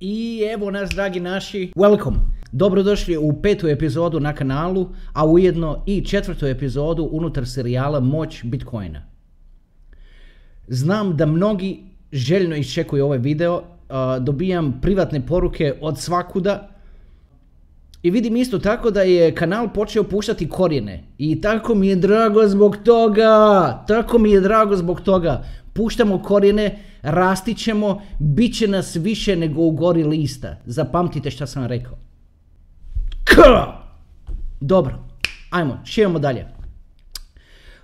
I evo nas, dragi naši, welcome! Dobrodošli u petu epizodu na kanalu, a ujedno i četvrtu epizodu unutar serijala Moć Bitcoina. Znam da mnogi željno iščekuju ovaj video, dobijam privatne poruke od svakuda i vidim isto tako da je kanal počeo puštati korijene i tako mi je drago zbog toga, tako mi je drago zbog toga. Puštamo korijene, rastit ćemo, bit će nas više nego u gori lista. Zapamtite šta sam rekao. K! Dobro, ajmo, šijemo dalje.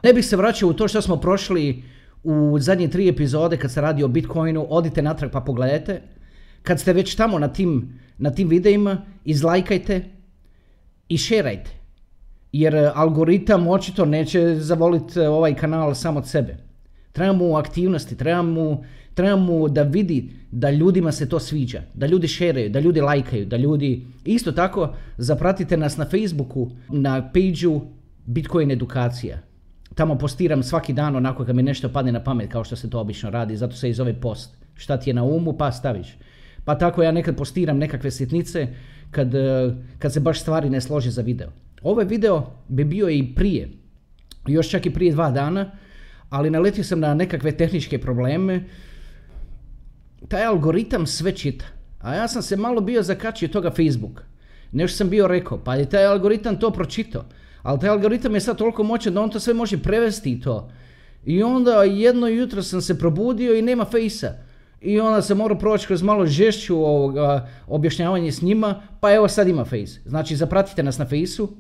Ne bih se vraćao u to što smo prošli u zadnje tri epizode kad se radi o Bitcoinu, odite natrag pa pogledajte. Kad ste već tamo na tim, na tim videima, izlajkajte i šerajte. Jer e, algoritam očito neće zavoliti e, ovaj kanal sam od sebe. Trebamo mu aktivnosti, trebamo, trebamo da vidi da ljudima se to sviđa, da ljudi šeraju, da ljudi lajkaju, da ljudi... Isto tako, zapratite nas na Facebooku, na pageu Bitcoin edukacija. Tamo postiram svaki dan onako kad mi nešto padne na pamet kao što se to obično radi, zato se i zove post. Šta ti je na umu pa staviš. Pa tako ja nekad postiram nekakve sitnice kad, eh, kad se baš stvari ne slože za video. Ovaj video bi bio i prije, još čak i prije dva dana, ali naletio sam na nekakve tehničke probleme. Taj algoritam sve čita. A ja sam se malo bio zakačio toga Facebook. Nešto sam bio rekao, pa je taj algoritam to pročitao. Ali taj algoritam je sad toliko moćan da on to sve može prevesti i to. I onda jedno jutro sam se probudio i nema fejsa. I onda sam morao proći kroz malo žešću ovoga, objašnjavanje s njima, pa evo sad ima face. Znači zapratite nas na fejsu,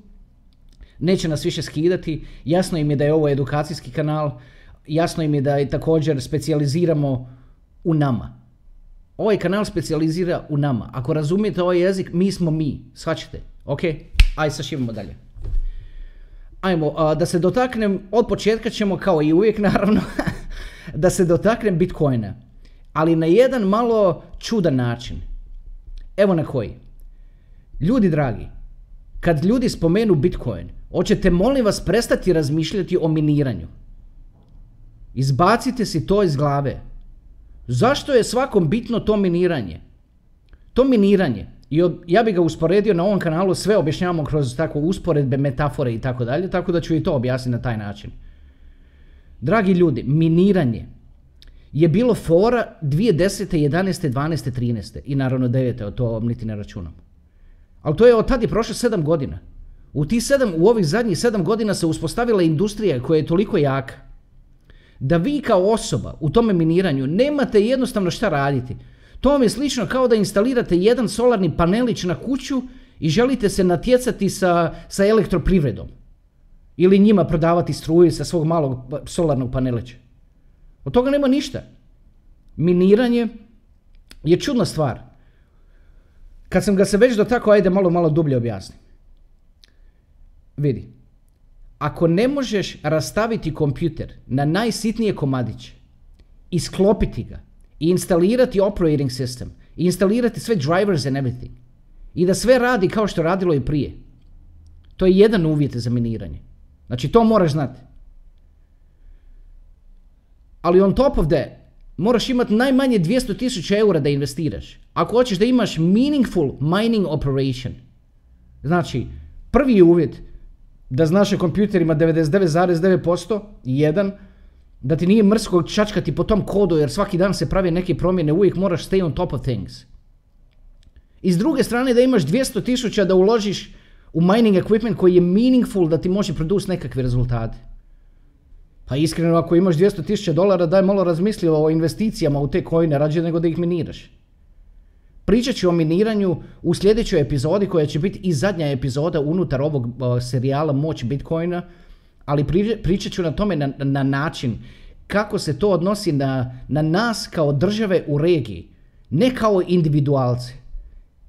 neće nas više skidati, jasno im je da je ovo edukacijski kanal, jasno im je da je također specijaliziramo u nama. Ovaj kanal specijalizira u nama. Ako razumijete ovaj jezik, mi smo mi. Shvaćate? Ok? Aj, sašivamo dalje. Ajmo, a, da se dotaknem, od početka ćemo, kao i uvijek naravno, da se dotaknem Bitcoina. Ali na jedan malo čudan način. Evo na koji. Ljudi dragi, kad ljudi spomenu Bitcoin, hoćete molim vas prestati razmišljati o miniranju. Izbacite si to iz glave. Zašto je svakom bitno to miniranje? To miniranje, i ja bi ga usporedio na ovom kanalu, sve objašnjavamo kroz tako usporedbe, metafore i tako dalje, tako da ću i to objasniti na taj način. Dragi ljudi, miniranje je bilo fora 2010. 11. 12. 13. i naravno 9. od to niti ne računam. Ali to je od tad je prošlo 7 godina. U tih sedam, u ovih zadnjih 7 godina se uspostavila industrija koja je toliko jaka da vi kao osoba u tome miniranju nemate jednostavno šta raditi. To vam je slično kao da instalirate jedan solarni panelić na kuću i želite se natjecati sa, sa elektroprivredom. Ili njima prodavati struje sa svog malog pa- solarnog panelića. Od toga nema ništa. Miniranje je čudna stvar. Kad sam ga se već do tako, ajde malo, malo dublje objasnim. Vidi, ako ne možeš rastaviti kompjuter na najsitnije komadiće i sklopiti ga i instalirati operating system i instalirati sve drivers and everything i da sve radi kao što radilo i prije, to je jedan uvjet za miniranje. Znači to moraš znati. Ali on top of that, moraš imati najmanje 200.000 eura da investiraš. Ako hoćeš da imaš meaningful mining operation, znači prvi je uvjet da znaš na kompjuterima 99,9%, jedan, da ti nije mrsko čačkati po tom kodu jer svaki dan se pravi neke promjene, uvijek moraš stay on top of things. I s druge strane da imaš 200 tisuća da uložiš u mining equipment koji je meaningful da ti može produce nekakve rezultate. Pa iskreno ako imaš 200 tisuća dolara daj malo razmisli o investicijama u te coine rađe nego da ih miniraš. Pričat ću o miniranju u sljedećoj epizodi koja će biti i zadnja epizoda unutar ovog uh, serijala Moć Bitcoina, ali pri- pričat ću na tome na, na način kako se to odnosi na, na nas kao države u regiji, ne kao individualce.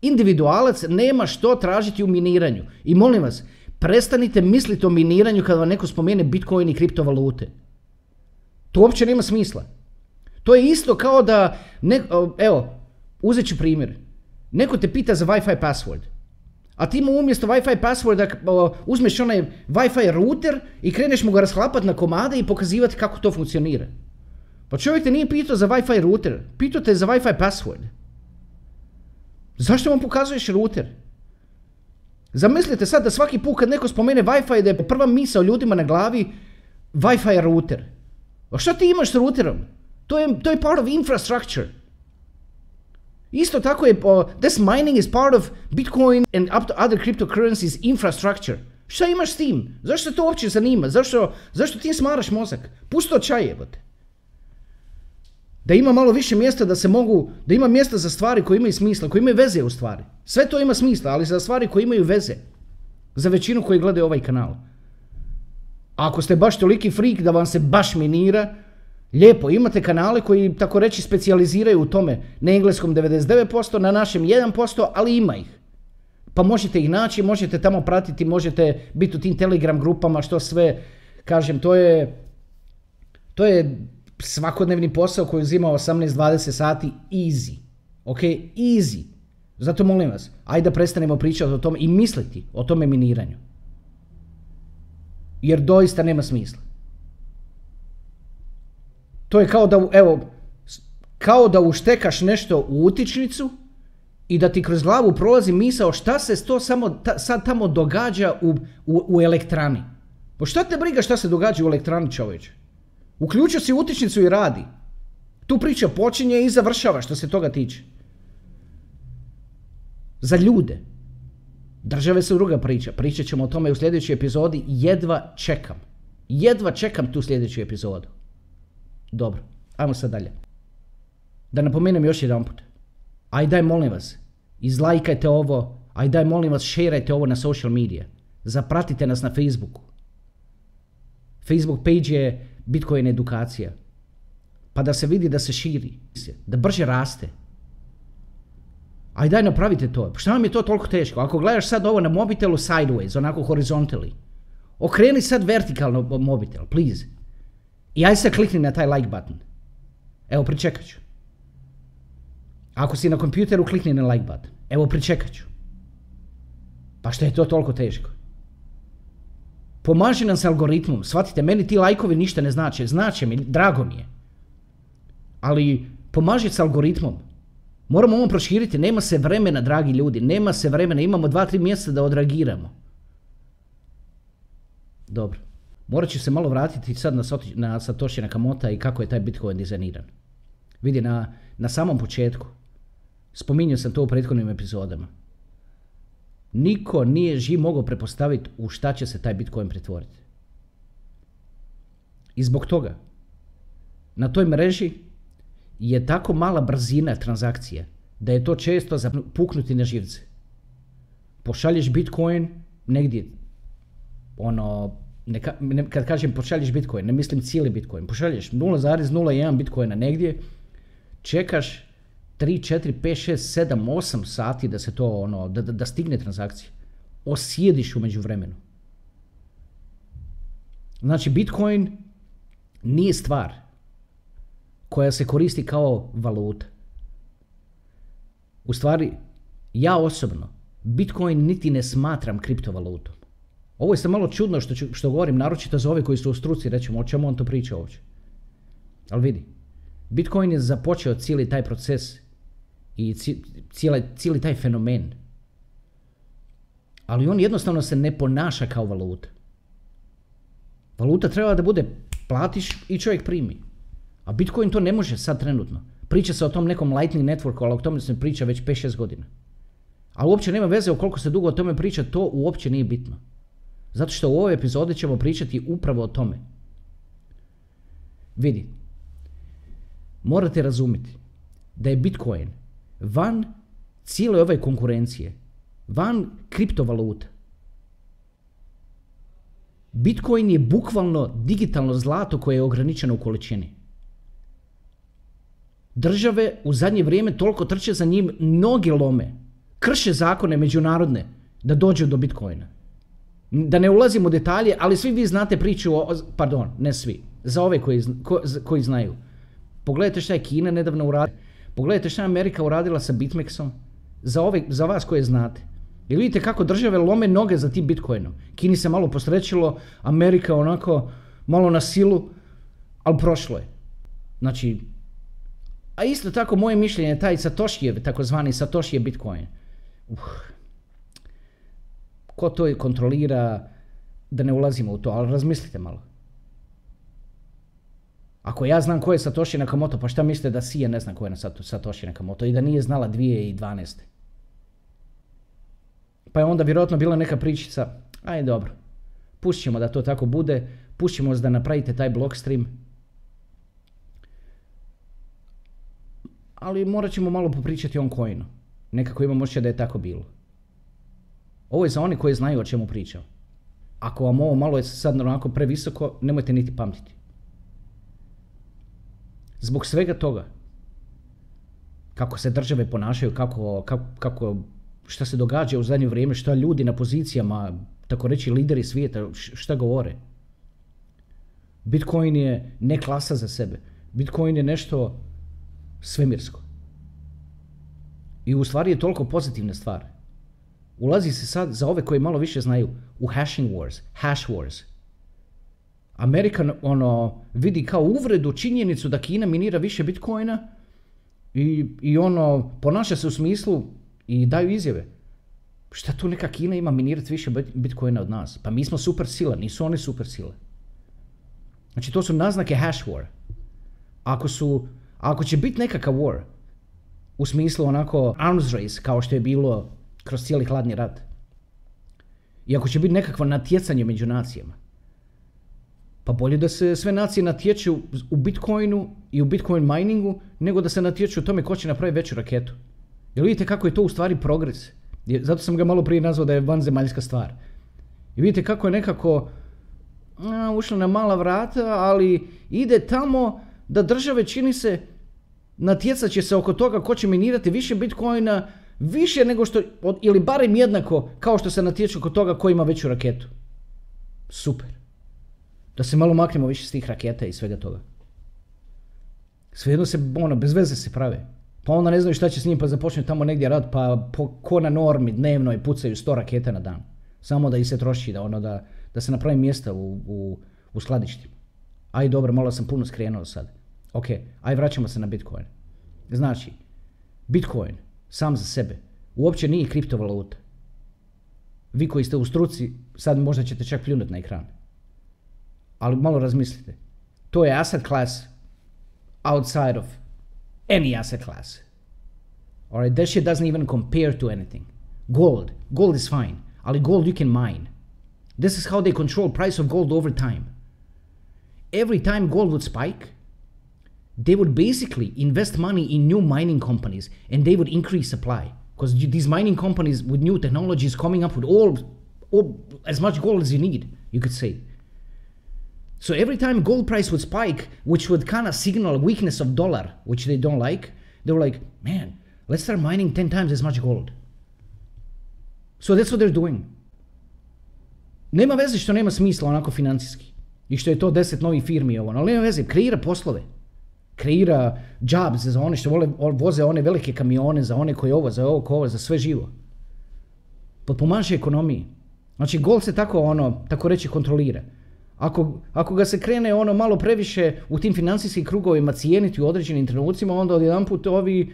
Individualac nema što tražiti u miniranju. I molim vas, prestanite misliti o miniranju kada vam neko spomene Bitcoin i kriptovalute. To uopće nema smisla. To je isto kao da, ne, evo, uzet ću primjer. Neko te pita za Wi-Fi password. A ti mu umjesto Wi-Fi passworda uzmeš onaj Wi-Fi router i kreneš mu ga rasklapati na komade i pokazivati kako to funkcionira. Pa čovjek te nije pitao za Wi-Fi router, pitao te za Wi-Fi password. Zašto vam pokazuješ router? Zamislite sad da svaki put kad neko spomene Wi-Fi da je prva misa o ljudima na glavi Wi-Fi router. A šta ti imaš s routerom? To je, to je part of infrastructure. Isto tako je, uh, this mining is part of Bitcoin and up to other cryptocurrencies infrastructure. Šta imaš s tim? Zašto te to uopće zanima? Zašto, zašto ti smaraš mozak? Pusto čaj jebote. Da ima malo više mjesta da se mogu, da ima mjesta za stvari koje imaju smisla, koje imaju veze u stvari. Sve to ima smisla, ali za stvari koje imaju veze. Za većinu koji gledaju ovaj kanal. Ako ste baš toliki freak da vam se baš minira, lijepo, imate kanale koji tako reći specijaliziraju u tome. Na engleskom 99%, na našem 1%, ali ima ih. Pa možete ih naći, možete tamo pratiti, možete biti u tim telegram grupama, što sve, kažem, to je, to je svakodnevni posao koji uzima 18-20 sati easy. Ok, easy. Zato molim vas, ajde da prestanemo pričati o tome i misliti o tome miniranju. Jer doista nema smisla. To je kao da, evo, kao da uštekaš nešto u utičnicu i da ti kroz glavu prolazi misao šta se to samo sad tamo događa u, u, u elektrani. Pa šta te briga šta se događa u elektrani čovječe? Uključio si utičnicu i radi. Tu priča počinje i završava što se toga tiče. Za ljude. Države su druga priča. Pričat ćemo o tome u sljedećoj epizodi. Jedva čekam. Jedva čekam tu sljedeću epizodu. Dobro, ajmo sad dalje. Da napomenem još jedan put. Aj daj molim vas, izlajkajte ovo, aj daj molim vas, šerajte ovo na social media. Zapratite nas na Facebooku. Facebook page je Bitcoin edukacija. Pa da se vidi da se širi, da brže raste. Aj daj napravite to. Pa šta vam je to toliko teško? Ako gledaš sad ovo na mobitelu sideways, onako horizontally, okreni sad vertikalno mobitel, please. I aj se klikni na taj like button. Evo, pričekat ću. Ako si na kompjuteru, klikni na like button. Evo, pričekat ću. Pa što je to toliko teško? Pomaži nam s algoritmom. Shvatite, meni ti lajkovi ništa ne znače. Znače mi, drago mi je. Ali pomaži s algoritmom. Moramo ovo proširiti. Nema se vremena, dragi ljudi. Nema se vremena. Imamo dva, tri mjeseca da odreagiramo. Dobro. Morat ću se malo vratiti sad na, na Satoshi Nakamoto i kako je taj Bitcoin dizajniran. Vidi, na, na samom početku, spominjao sam to u prethodnim epizodama, niko nije živ mogao prepostaviti u šta će se taj Bitcoin pretvoriti. I zbog toga, na toj mreži je tako mala brzina transakcije da je to često za puknuti na živce. Pošalješ Bitcoin negdje, ono, kad kažem pošalješ Bitcoin, ne mislim cijeli Bitcoin, pošalješ 0,01 Bitcoina negdje, čekaš 3, 4, 5, 6, 7, 8 sati da se to ono, da, da stigne transakcija. Osjediš umeđu vremenu. Znači Bitcoin nije stvar koja se koristi kao valuta. U stvari, ja osobno Bitcoin niti ne smatram kriptovalutom. Ovo je sad malo čudno što, ću, što govorim, naročito za ove koji su u struci, rećemo o čemu on to priča ovdje. Ali vidi, Bitcoin je započeo cijeli taj proces i cijeli, cijeli taj fenomen. Ali on jednostavno se ne ponaša kao valuta. Valuta treba da bude platiš i čovjek primi. A Bitcoin to ne može sad trenutno. Priča se o tom nekom Lightning Networku, ali o tome se priča već 5-6 godina. Ali uopće nema veze o koliko se dugo o tome priča, to uopće nije bitno. Zato što u ovoj epizodi ćemo pričati upravo o tome. Vidi, morate razumjeti da je Bitcoin van cijele ove konkurencije, van kriptovaluta. Bitcoin je bukvalno digitalno zlato koje je ograničeno u količini. Države u zadnje vrijeme toliko trče za njim, noge lome, krše zakone međunarodne da dođu do Bitcoina. Da ne ulazimo u detalje, ali svi vi znate priču o, pardon, ne svi, za ove koji, koji znaju. Pogledajte šta je Kina nedavno uradila. Pogledajte šta je Amerika uradila sa Bitmexom. Za, ove, za vas koje znate. I vidite kako države lome noge za tim Bitcoinom. Kini se malo posrećilo, Amerika onako malo na silu, ali prošlo je. Znači, A isto tako moje mišljenje je taj Satoshijev, takozvani Satoshijev Bitcoin. Uh. Ko to kontrolira, da ne ulazimo u to, ali razmislite malo. Ako ja znam ko je Satoshi Nakamoto, pa šta mislite da Sija ne zna ko je Satoshi Nakamoto i da nije znala 2012. Pa je onda vjerojatno bila neka pričica, aj dobro, pustit da to tako bude, pustit ćemo da napravite taj blog stream. Ali morat ćemo malo popričati o coinu. Nekako imam osjećaj da je tako bilo. Ovo je za one koji znaju o čemu pričam. Ako vam ovo malo je sad onako previsoko, nemojte niti pamtiti. Zbog svega toga, kako se države ponašaju, kako, kako, kako šta se događa u zadnje vrijeme, šta ljudi na pozicijama, tako reći lideri svijeta, šta govore. Bitcoin je ne klasa za sebe. Bitcoin je nešto svemirsko. I u stvari je toliko pozitivna stvar. Ulazi se sad, za ove koji malo više znaju, u hashing wars, hash wars. Amerika ono, vidi kao uvredu činjenicu da Kina minira više bitcoina i, i ono, ponaša se u smislu i daju izjave. Šta tu neka Kina ima minirati više bitcoina od nas? Pa mi smo super sila, nisu oni super sile. Znači to su naznake hash war. Ako su, ako će biti nekakav war, u smislu onako arms race, kao što je bilo kroz cijeli hladni rat, i ako će biti nekakvo natjecanje među nacijama, pa bolje da se sve nacije natječu u Bitcoinu i u Bitcoin miningu, nego da se natječu u tome ko će napraviti veću raketu. Jer vidite kako je to u stvari progres. Zato sam ga malo prije nazvao da je vanzemaljska stvar. I vidite kako je nekako a, ušla na mala vrata, ali ide tamo da države čini se natjecat će se oko toga ko će minirati više bitcoina, više nego što, ili barem jednako kao što se natječu oko toga ko ima veću raketu. Super. Da se malo maknemo više s tih raketa i svega toga. Svejedno se, ono, bez veze se prave. Pa onda ne znaju šta će s njim pa započne tamo negdje rad pa po, ko na normi dnevno i pucaju 100 raketa na dan. Samo da ih se troši, da, ono, da, da se napravi mjesta u, u, u skladištima. Aj dobro, malo sam puno skrenuo sad. Ok, aj vraćamo se na Bitcoin. Znači, Bitcoin sam za sebe uopće nije kriptovaluta. Vi koji ste u struci, sad možda ćete čak pljunuti na ekran. Ali malo razmislite. To je asset class outside of any asset class. All right, that shit doesn't even compare to anything. Gold, gold is fine, ali gold you can mine. This is how they control price of gold over time. Every time gold would spike, they would basically invest money in new mining companies and they would increase supply because these mining companies with new technologies coming up with all, all as much gold as you need, you could say. So every time gold price would spike, which would kind of signal weakness of dollar, which they don't like, they were like, man, let's start mining 10 times as much gold. So that's what they're doing. Nema veze što nema smisla onako financijski. I što je to 10 novih firmi ovo, ali nema veze, kreira poslove. Kreira jobs za one što vole, voze one velike kamione, za one koji ovo, za ovo, ovo, za sve živo. Potpomaže ekonomiji. Znači gold se tako ono, tako reći kontrolira. Ako, ako ga se krene ono malo previše u tim financijskim krugovima cijeniti u određenim trenucima, onda odjedanput ovi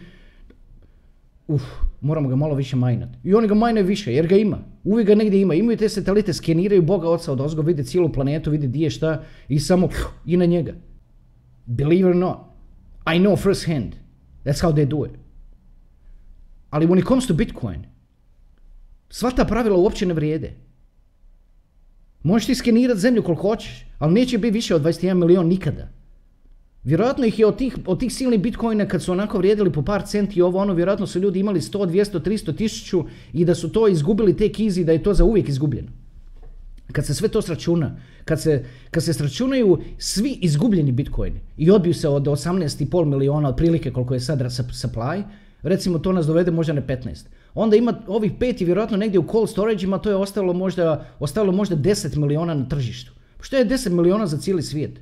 uf, moramo ga malo više majnati. I oni ga majne više, jer ga ima. Uvijek ga negdje ima. Imaju te satelite, skeniraju Boga oca od ozgo, vide cijelu planetu, vide di je šta i samo i na njega. Believe or not, I know first hand. That's how they do it. Ali when it comes to Bitcoin, sva ta pravila uopće ne vrijede. Možeš ti zemlju koliko hoćeš, ali neće biti više od 21 milion nikada. Vjerojatno ih je od tih, od tih silnih bitcoina kad su onako vrijedili po par centi ovo ono, vjerojatno su ljudi imali 100, 200, 300 tisuću i da su to izgubili te kizi da je to za uvijek izgubljeno. Kad se sve to sračuna, kad se, kad se sračunaju svi izgubljeni bitcoini i odbiju se od 18,5 miliona otprilike koliko je sad supply, recimo to nas dovede možda na 15. Onda ima ovih pet i vjerojatno negdje u cold storage-ima to je ostalo možda, ostalo možda 10 miliona na tržištu. Što je 10 miliona za cijeli svijet?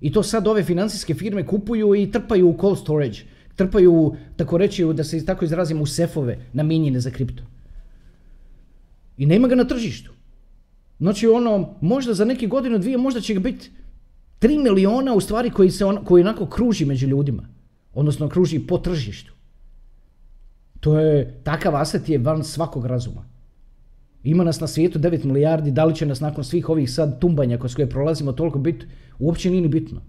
I to sad ove financijske firme kupuju i trpaju u cold storage. Trpaju, tako reći, da se tako izrazim, u sefove namijenjene za kripto. I nema ga na tržištu. Znači ono, možda za neke godinu, dvije, možda će biti 3 miliona u stvari koji, se on, koji onako kruži među ljudima. Odnosno kruži po tržištu. To je, takav aset je van svakog razuma. Ima nas na svijetu 9 milijardi, da li će nas nakon svih ovih sad tumbanja kroz koje prolazimo toliko biti, uopće nije ni bitno.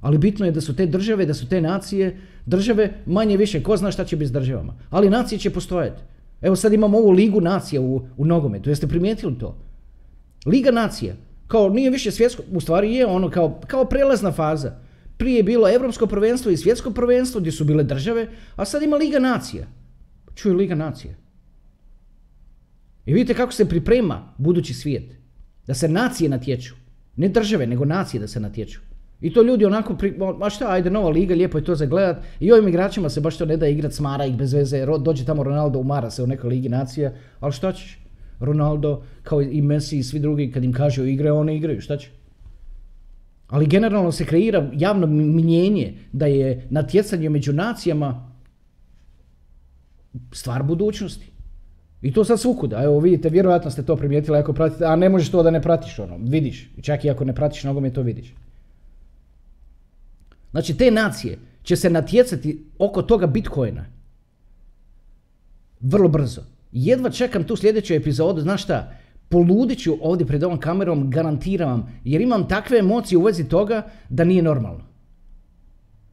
Ali bitno je da su te države, da su te nacije, države manje više, ko zna šta će biti s državama. Ali nacije će postojati. Evo sad imamo ovu ligu nacija u, u nogometu, jeste primijetili to? Liga nacija, kao nije više svjetsko, u stvari je ono kao, kao prelazna faza. Prije je bilo evropsko prvenstvo i svjetsko prvenstvo gdje su bile države, a sad ima Liga nacija. Čuju Liga nacija. I vidite kako se priprema budući svijet. Da se nacije natječu. Ne države, nego nacije da se natječu. I to ljudi onako, pri, ma šta, ajde nova liga, lijepo je to za gledat. I ovim igračima se baš to ne da igrat, smara ih bez veze. Dođe tamo Ronaldo, umara se u nekoj ligi nacija. Ali šta ćeš? Ronaldo, kao i Messi i svi drugi, kad im kažu igre, one igraju, šta će? Ali generalno se kreira javno minjenje da je natjecanje među nacijama stvar budućnosti. I to sad svukuda. Evo vidite, vjerojatno ste to primijetili ako pratite, a ne možeš to da ne pratiš ono, vidiš. Čak i ako ne pratiš nogomet to vidiš. Znači te nacije će se natjecati oko toga Bitcoina. Vrlo brzo. Jedva čekam tu sljedeću epizodu, znaš šta, poludit ću ovdje pred ovom kamerom, garantiram vam, jer imam takve emocije u vezi toga da nije normalno.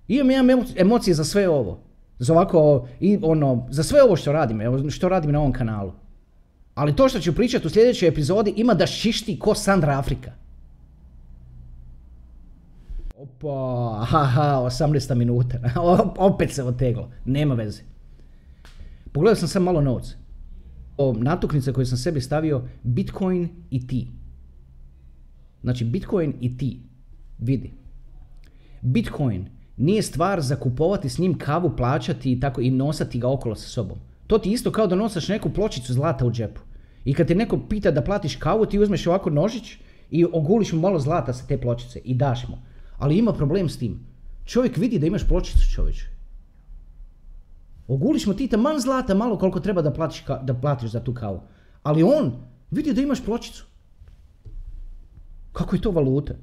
Imam, imam emocije za sve ovo. Za ovako, ono, za sve ovo što radim, što radim na ovom kanalu. Ali to što ću pričati u sljedećoj epizodi ima da šišti ko Sandra Afrika. Opa, haha, 18 minuta. Opet se oteglo. Nema veze. Pogledao sam sam malo novca. Natuknice koje sam sebi stavio Bitcoin i ti. Znači Bitcoin i ti. Vidi. Bitcoin nije stvar za kupovati s njim kavu, plaćati i tako i nosati ga okolo sa sobom. To ti isto kao da nosaš neku pločicu zlata u džepu. I kad te neko pita da platiš kavu, ti uzmeš ovako nožić i oguliš mu malo zlata sa te pločice i daš mu. Ali ima problem s tim. Čovjek vidi da imaš pločicu čovječe. Oguliš mu ti taman zlata malo koliko treba da platiš, da platiš za tu kavu. Ali on vidi da imaš pločicu. Kako je to valuta?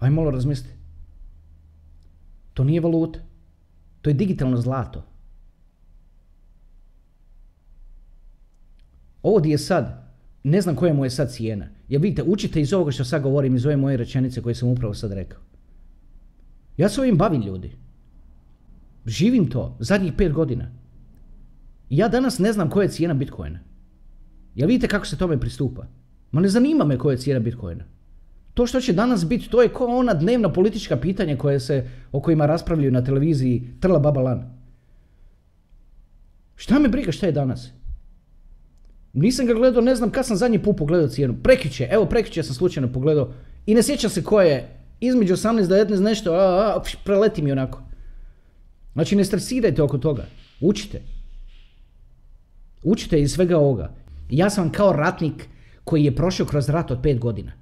Aj malo razmisliti. To nije valuta. To je digitalno zlato. Ovo gdje je sad, ne znam koja mu je sad cijena. Jer vidite, učite iz ovoga što sad govorim, iz ove moje rečenice koje sam upravo sad rekao. Ja se ovim bavim ljudi. Živim to zadnjih pet godina. Ja danas ne znam koja je cijena Bitcoina. Jel vidite kako se tome pristupa? Ma ne zanima me koja je cijena Bitcoina. To što će danas biti, to je kao ona dnevna politička pitanja koje se, o kojima raspravljaju na televiziji Trla Baba Lan. Šta me briga šta je danas? Nisam ga gledao, ne znam kad sam zadnji put pogledao cijenu. Prekjuče, evo prekjuče sam slučajno pogledao i ne sjećam se koje je. Između 18 i 19 nešto, a, a, preleti mi onako. Znači ne stresirajte oko toga. Učite. Učite iz svega ovoga. Ja sam kao ratnik koji je prošao kroz rat od 5 godina.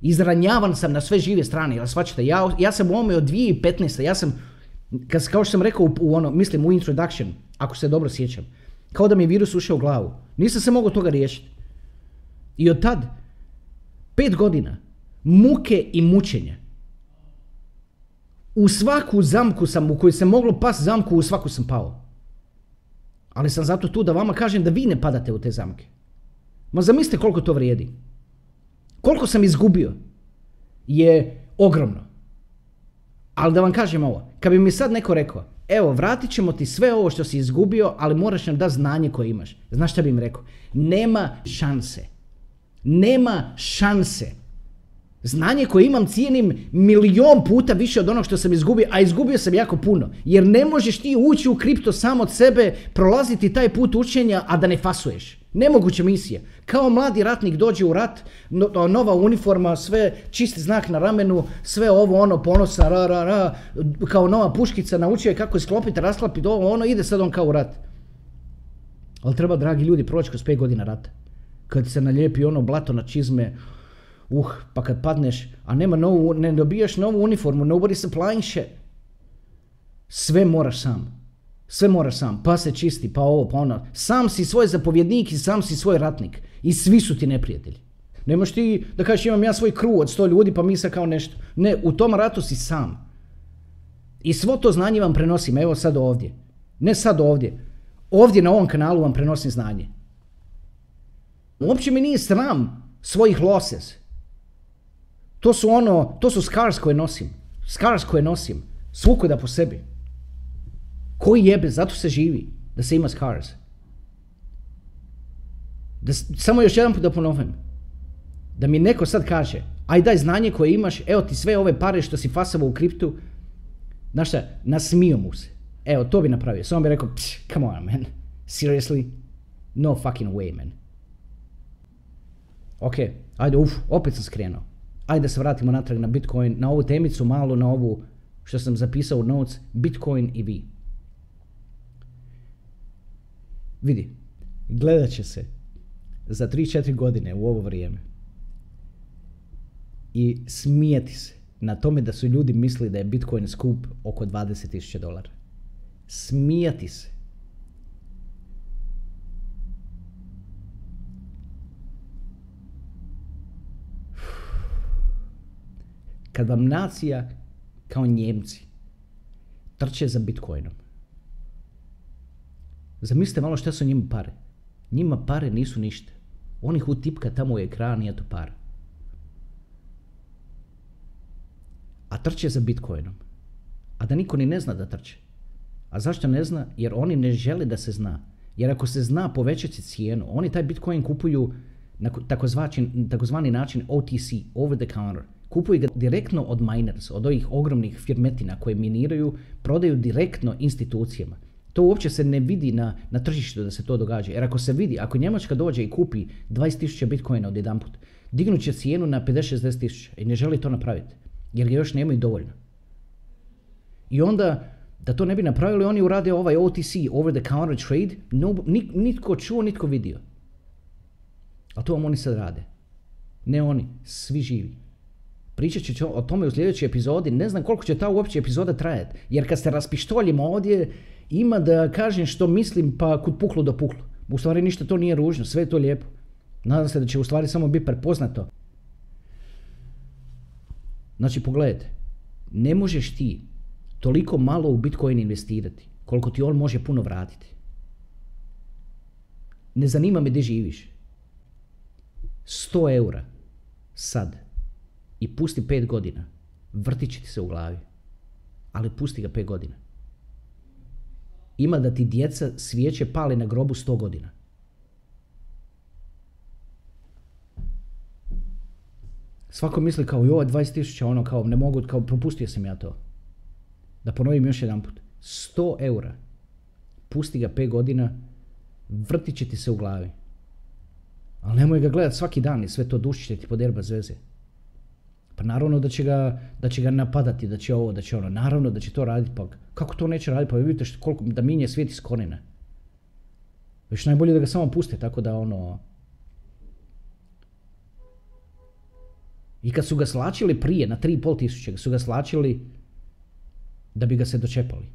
Izranjavan sam na sve žive strane, jel svačate? Ja, ja sam u ovome od 2015. Ja sam, kao što sam rekao u, u ono, mislim u introduction, ako se dobro sjećam, kao da mi je virus ušao u glavu. Nisam se mogao toga riješiti. I od tad, pet godina, muke i mučenja. U svaku zamku sam, u kojoj se moglo pas zamku, u svaku sam pao. Ali sam zato tu da vama kažem da vi ne padate u te zamke. Ma zamislite koliko to vrijedi. Koliko sam izgubio je ogromno. Ali da vam kažem ovo, kad bi mi sad neko rekao, evo, vratit ćemo ti sve ovo što si izgubio, ali moraš nam da znanje koje imaš. Znaš šta bi im rekao? Nema šanse. Nema šanse. Znanje koje imam cijenim milion puta više od onog što sam izgubio, a izgubio sam jako puno. Jer ne možeš ti ući u kripto sam od sebe, prolaziti taj put učenja, a da ne fasuješ. Nemoguća misija. Kao mladi ratnik dođe u rat, nova uniforma, sve čisti znak na ramenu, sve ovo ono ponosa, ra, ra, ra, kao nova puškica, naučio je kako isklopiti, rasklapiti ovo ono, ide sad on kao u rat. Ali treba, dragi ljudi, proći kroz 5 godina rata. Kad se nalijepi ono blato na čizme, uh, pa kad padneš, a nema novu, ne dobijaš novu uniformu, nobody supplying shit. Sve moraš sam. Sve moraš sam, pa se čisti, pa ovo, pa ono. Sam si svoj zapovjednik i sam si svoj ratnik. I svi su ti neprijatelji. Nemaš ti da kažeš imam ja svoj kru od sto ljudi pa mi se kao nešto. Ne, u tom ratu si sam. I svo to znanje vam prenosim, evo sad ovdje. Ne sad ovdje. Ovdje na ovom kanalu vam prenosim znanje. Uopće mi nije sram svojih losses. To su ono, to su scars koje nosim. Scars koje nosim. Svukuda po sebi. Koji jebe, zato se živi. Da se ima scars. Da, samo još jedan put da ponovim. Da mi neko sad kaže, aj daj znanje koje imaš, evo ti sve ove pare što si fasavo u kriptu. Znaš šta, nasmio mu se. Evo, to bi napravio. Samo bi rekao, come on man, seriously? No fucking way man. Ok, ajde, uf, opet sam skrenuo. Ajde da se vratimo natrag na Bitcoin, na ovu temicu, malo na ovu što sam zapisao u notes, Bitcoin i vi. Vidi, gledat će se za 3-4 godine u ovo vrijeme i smijeti se na tome da su ljudi mislili da je Bitcoin skup oko 20.000 dolara. Smijati se. Kad vam nacija kao Njemci trče za Bitcoinom, zamislite malo što su njima pare. Njima pare nisu ništa. On ih utipka tamo u ekran i eto para. A trče za Bitcoinom. A da niko ni ne zna da trče. A zašto ne zna? Jer oni ne žele da se zna. Jer ako se zna povećati cijenu, oni taj Bitcoin kupuju na takozvani način OTC, over the counter. Kupuju ga direktno od miners, od ovih ogromnih firmetina koje miniraju, prodaju direktno institucijama. To uopće se ne vidi na, na tržištu da se to događa. Jer ako se vidi, ako Njemačka dođe i kupi 20.000 bitcoina od jedan put, dignut će cijenu na 50-60 tisuća i ne želi to napraviti. Jer ga još nemaju dovoljno. I onda, da to ne bi napravili, oni urade ovaj OTC, over the counter trade, no, nitko čuo, nitko vidio. A to vam oni sad rade. Ne oni, svi živi. Pričat ću o tome u sljedećoj epizodi, ne znam koliko će ta uopće epizoda trajati. Jer kad se raspištoljimo ovdje, ima da kažem što mislim pa kud puklo do puklo. U stvari ništa to nije ružno, sve je to lijepo. Nadam se da će u stvari samo biti prepoznato. Znači pogledajte, ne možeš ti toliko malo u Bitcoin investirati koliko ti on može puno vratiti. Ne zanima me gdje živiš. 100 eura sad i pusti 5 godina, vrtit će ti se u glavi. Ali pusti ga 5 godina ima da ti djeca svijeće pali na grobu sto godina. Svako misli kao joj 20 tisuća ono kao ne mogu, kao propustio sam ja to. Da ponovim još jedan put. 100 eura. Pusti ga 5 godina, vrtit će ti se u glavi. Ali nemoj ga gledat svaki dan i sve to duši će ti poderba zveze. Pa naravno da će, ga, da će ga napadati, da će ovo, da će ono. Naravno da će to raditi, pa kako to neće raditi? Pa vi vidite koliko, da minje svijet iz korijena. Već najbolje da ga samo puste, tako da ono... I kad su ga slačili prije, na 3,5 tisuće, su ga slačili da bi ga se dočepali.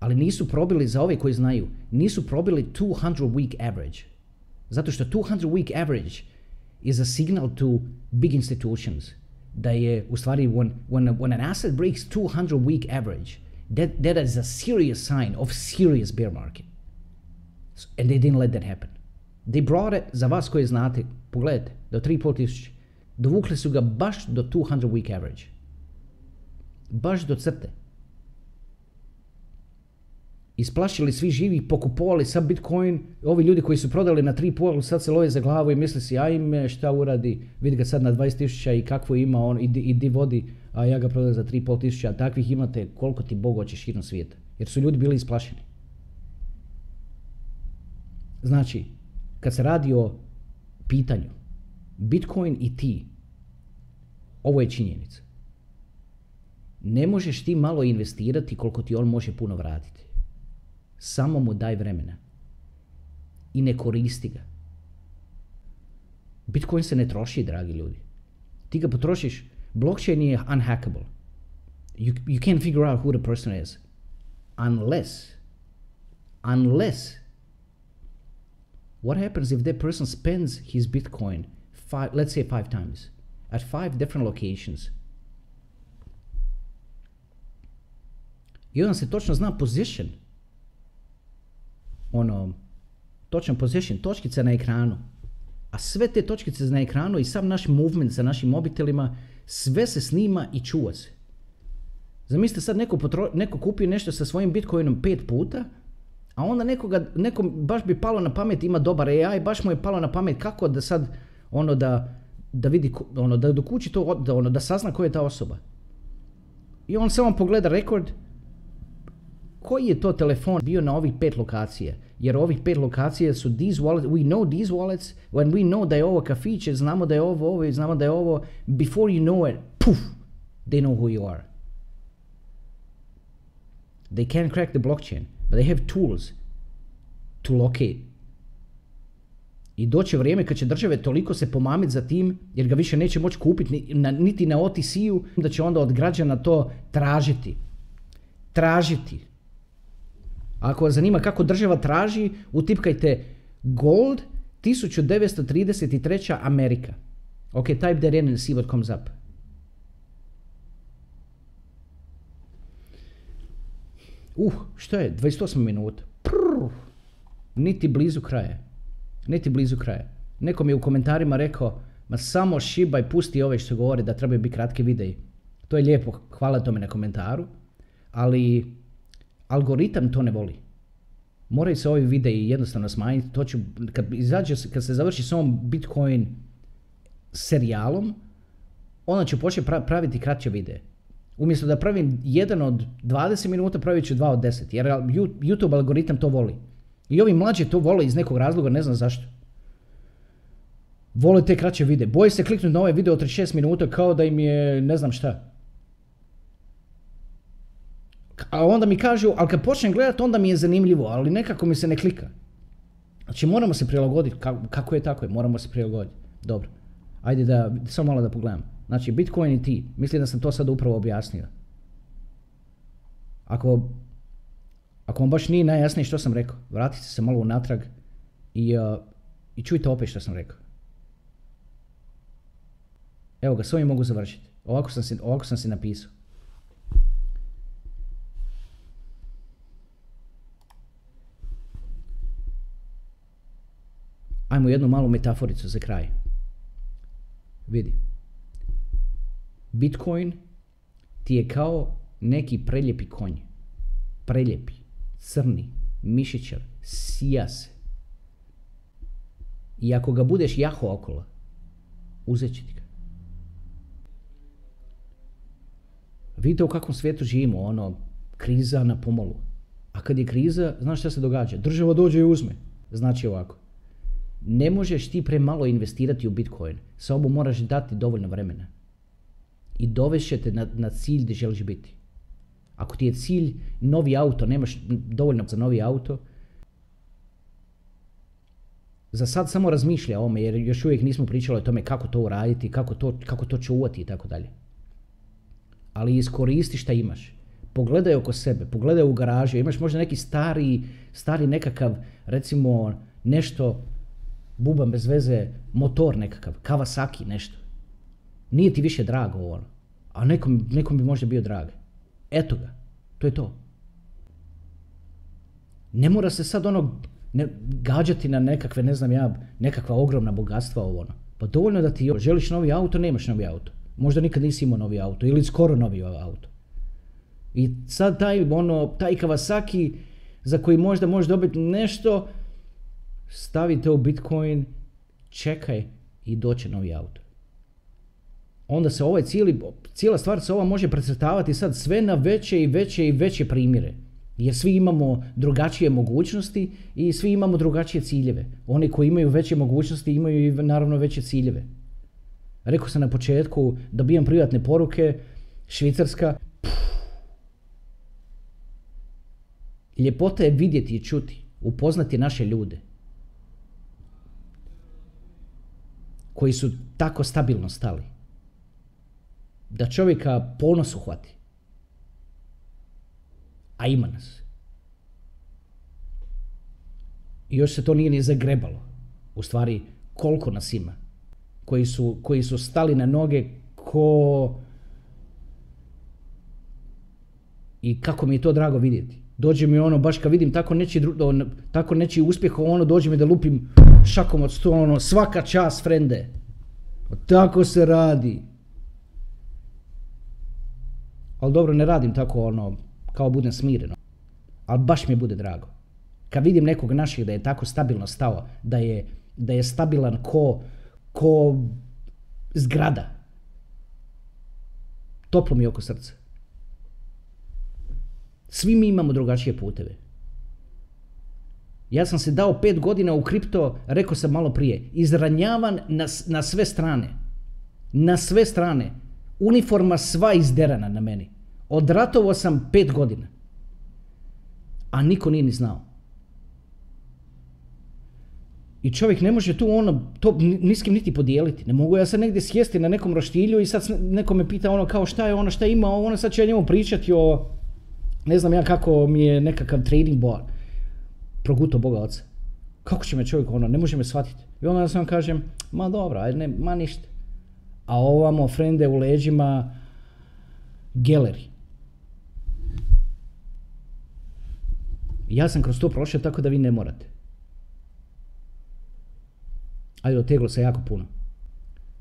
Ali nisu probili, za ove koji znaju, nisu probili 200 week average. Zato što 200 week average is a signal to big institutions da je uh, u stvari when, when, when an asset breaks 200 week average, that, that is a serious sign of serious bear market. And they didn't let that happen. They brought it, za vas koji znate, pogledajte, do 3,5 tisuće. Dovukli su ga baš do 200 week average. Baš do crte isplašili svi živi, pokupovali sad Bitcoin, ovi ljudi koji su prodali na 3,5 sad se love za glavu i misli si ajme šta uradi, vidi ga sad na 20.000 i kakvo ima on i, i di vodi, a ja ga prodam za 3,5 tisuća, a takvih imate koliko ti Bog hoće širom svijeta, jer su ljudi bili isplašeni. Znači, kad se radi o pitanju, Bitcoin i ti, ovo je činjenica. Ne možeš ti malo investirati koliko ti on može puno vratiti. Samo mu daj vremena. I ne koristi ga. Bitcoin se ne troši, dragi ljudi. Ti ga potrošiš, blockchain je unhackable. You, you can't figure out who the person is. Unless, unless, what happens if that person spends his Bitcoin, five, let's say five times, at five different locations? I onda se točno zna position. Ono, točan position, točkice na ekranu. A sve te točkice na ekranu i sam naš movement sa našim mobitelima, sve se snima i čuva se. Zamislite sad neko, potro, neko kupi nešto sa svojim Bitcoinom pet puta, a onda nekoga, nekom baš bi palo na pamet, ima dobar AI, baš mu je palo na pamet kako da sad, ono da, da vidi, ono da dokući to, da, ono, da sazna ko je ta osoba. I on samo pogleda rekord, koji je to telefon bio na ovih pet lokacija. Jer ovih pet lokacija su these wallets, we know these wallets, when we know da je ovo kafiće, znamo da je ovo ovo znamo da je ovo, before you know it, poof, they know who you are. They can't crack the blockchain, but they have tools to locate. I doće vrijeme kad će države toliko se pomamiti za tim, jer ga više neće moći kupiti niti na OTC-u, da će onda od građana to tražiti. Tražiti. Ako vas zanima kako država traži, utipkajte gold 1933. Amerika. Ok, type that in see what comes up. Uh, što je? 28 minuta. Niti blizu kraja. Niti blizu kraja. Neko mi je u komentarima rekao, ma samo šibaj, pusti ove što govore da trebaju biti kratki videi. To je lijepo, hvala tome na komentaru, ali algoritam to ne voli. Moraju se ovi videi jednostavno smanjiti. To ću, kad, izađe, kad se završi s ovom Bitcoin serijalom, onda ću početi praviti kraće videe. Umjesto da pravim jedan od 20 minuta, pravit ću dva od 10. Jer YouTube algoritam to voli. I ovi mlađi to vole iz nekog razloga, ne znam zašto. Vole te kraće vide. Boje se kliknuti na ovaj video od 36 minuta kao da im je ne znam šta. A onda mi kažu, ali kad počnem gledati onda mi je zanimljivo, ali nekako mi se ne klika. Znači moramo se prilagoditi, kako je tako je, moramo se prilagoditi. Dobro, ajde da, samo malo da pogledam. Znači Bitcoin i ti, mislim da sam to sad upravo objasnio. Ako, ako vam baš nije najjasnije što sam rekao, vratite se malo unatrag i, uh, i čujte opet što sam rekao. Evo ga, s ovim mogu završiti. Ovako sam si, ovako sam si napisao. Ajmo jednu malu metaforicu za kraj. Vidi. Bitcoin ti je kao neki preljepi konj. Preljepi, crni, mišićar, sija se. I ako ga budeš jaho okolo, uzet će ti ga. Vidite u kakvom svijetu živimo, ono, kriza na pomolu. A kad je kriza, znaš šta se događa? Država dođe i uzme. Znači ovako. Ne možeš ti premalo investirati u Bitcoin. Samo moraš dati dovoljno vremena i dovešće te na, na cilj gdje želiš biti. Ako ti je cilj novi auto, nemaš dovoljno za novi auto, za sad samo razmišlja o ome, jer još uvijek nismo pričali o tome kako to uraditi, kako to, kako to čuvati i tako dalje. Ali iskoristi šta imaš. Pogledaj oko sebe, pogledaj u garažu, imaš možda neki stari, stari nekakav, recimo nešto, buban bez veze, motor nekakav, Kawasaki nešto. Nije ti više drago ono. A nekom, nekom bi možda bio drag. Eto ga. To je to. Ne mora se sad ono ne, gađati na nekakve, ne znam ja, nekakva ogromna bogatstva ovo ono. Pa dovoljno da ti želiš novi auto, nemaš novi auto. Možda nikad nisi imao novi auto ili skoro novi auto. I sad taj, ono, taj Kawasaki za koji možda možeš dobiti nešto, stavite u Bitcoin, čekaj i doće novi auto onda se ovaj cijeli, cijela stvar se ova može precrtavati sad sve na veće i veće i veće primjere. Jer svi imamo drugačije mogućnosti i svi imamo drugačije ciljeve. Oni koji imaju veće mogućnosti imaju i naravno veće ciljeve. Rekao sam na početku, dobijam privatne poruke, Švicarska. Ljepota je vidjeti i čuti, upoznati naše ljude. Koji su tako stabilno stali da čovjeka ponos uhvati. A ima nas. I još se to nije ni zagrebalo. U stvari, koliko nas ima. Koji su, koji su stali na noge ko... I kako mi je to drago vidjeti. Dođe mi ono, baš kad vidim tako nečiji, tako nečiji uspjeh, ono dođe mi da lupim šakom od stola, ono, svaka čast, frende. Tako se radi. Ali dobro, ne radim tako ono, kao budem smireno. Ali baš mi bude drago. Kad vidim nekog naših da je tako stabilno stao, da je, da je stabilan ko, ko zgrada. Toplo mi oko srca. Svi mi imamo drugačije puteve. Ja sam se dao pet godina u kripto, rekao sam malo prije, izranjavan na, na sve strane. Na sve strane. Uniforma sva izderana na meni. Odratovo sam pet godina. A niko nije ni znao. I čovjek ne može tu ono, to ni niti podijeliti. Ne mogu ja sad negdje sjesti na nekom roštilju i sad neko me pita ono kao šta je ono, šta ima, ono sad ću ja njemu pričati o, ne znam ja kako mi je nekakav trading board. Proguto Boga oca. Kako će me čovjek ono, ne može me shvatiti. I onda ja sam kažem, ma dobro, ajde, ne, ma ništa. A ovamo frende u leđima, geleri. Ja sam kroz to prošao tako da vi ne morate. Ajde, oteglo se jako puno.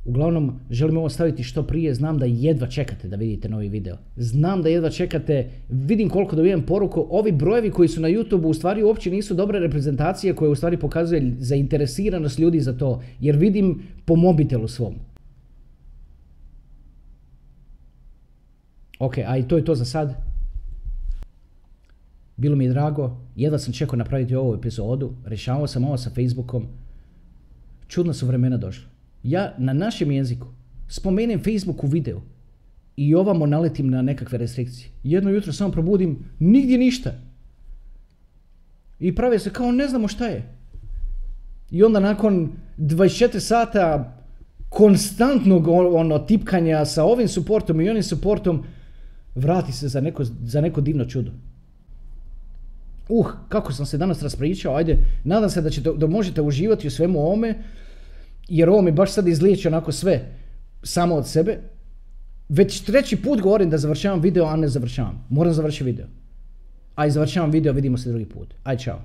Uglavnom, želim ovo staviti što prije, znam da jedva čekate da vidite novi video. Znam da jedva čekate, vidim koliko dobijem poruku, ovi brojevi koji su na YouTube u stvari uopće nisu dobre reprezentacije koje u stvari pokazuje zainteresiranost ljudi za to, jer vidim po mobitelu svom. Ok, a i to je to za sad. Bilo mi je drago, jedva sam čekao napraviti ovu epizodu, rješavao sam ovo sa Facebookom. Čudna su vremena došla. Ja na našem jeziku spomenem Facebook u videu i ovamo naletim na nekakve restrikcije. Jedno jutro samo probudim, nigdje ništa. I prave se kao ne znamo šta je. I onda nakon 24 sata konstantnog ono tipkanja sa ovim suportom i onim suportom vrati se za neko, za neko divno čudo. Uh, kako sam se danas raspričao, ajde, nadam se da, ćete, da možete uživati u svemu ovome, jer ovo mi baš sad izliječi onako sve samo od sebe. Već treći put govorim da završavam video, a ne završavam. Moram završiti video. Aj, završavam video, vidimo se drugi put. Aj, čao.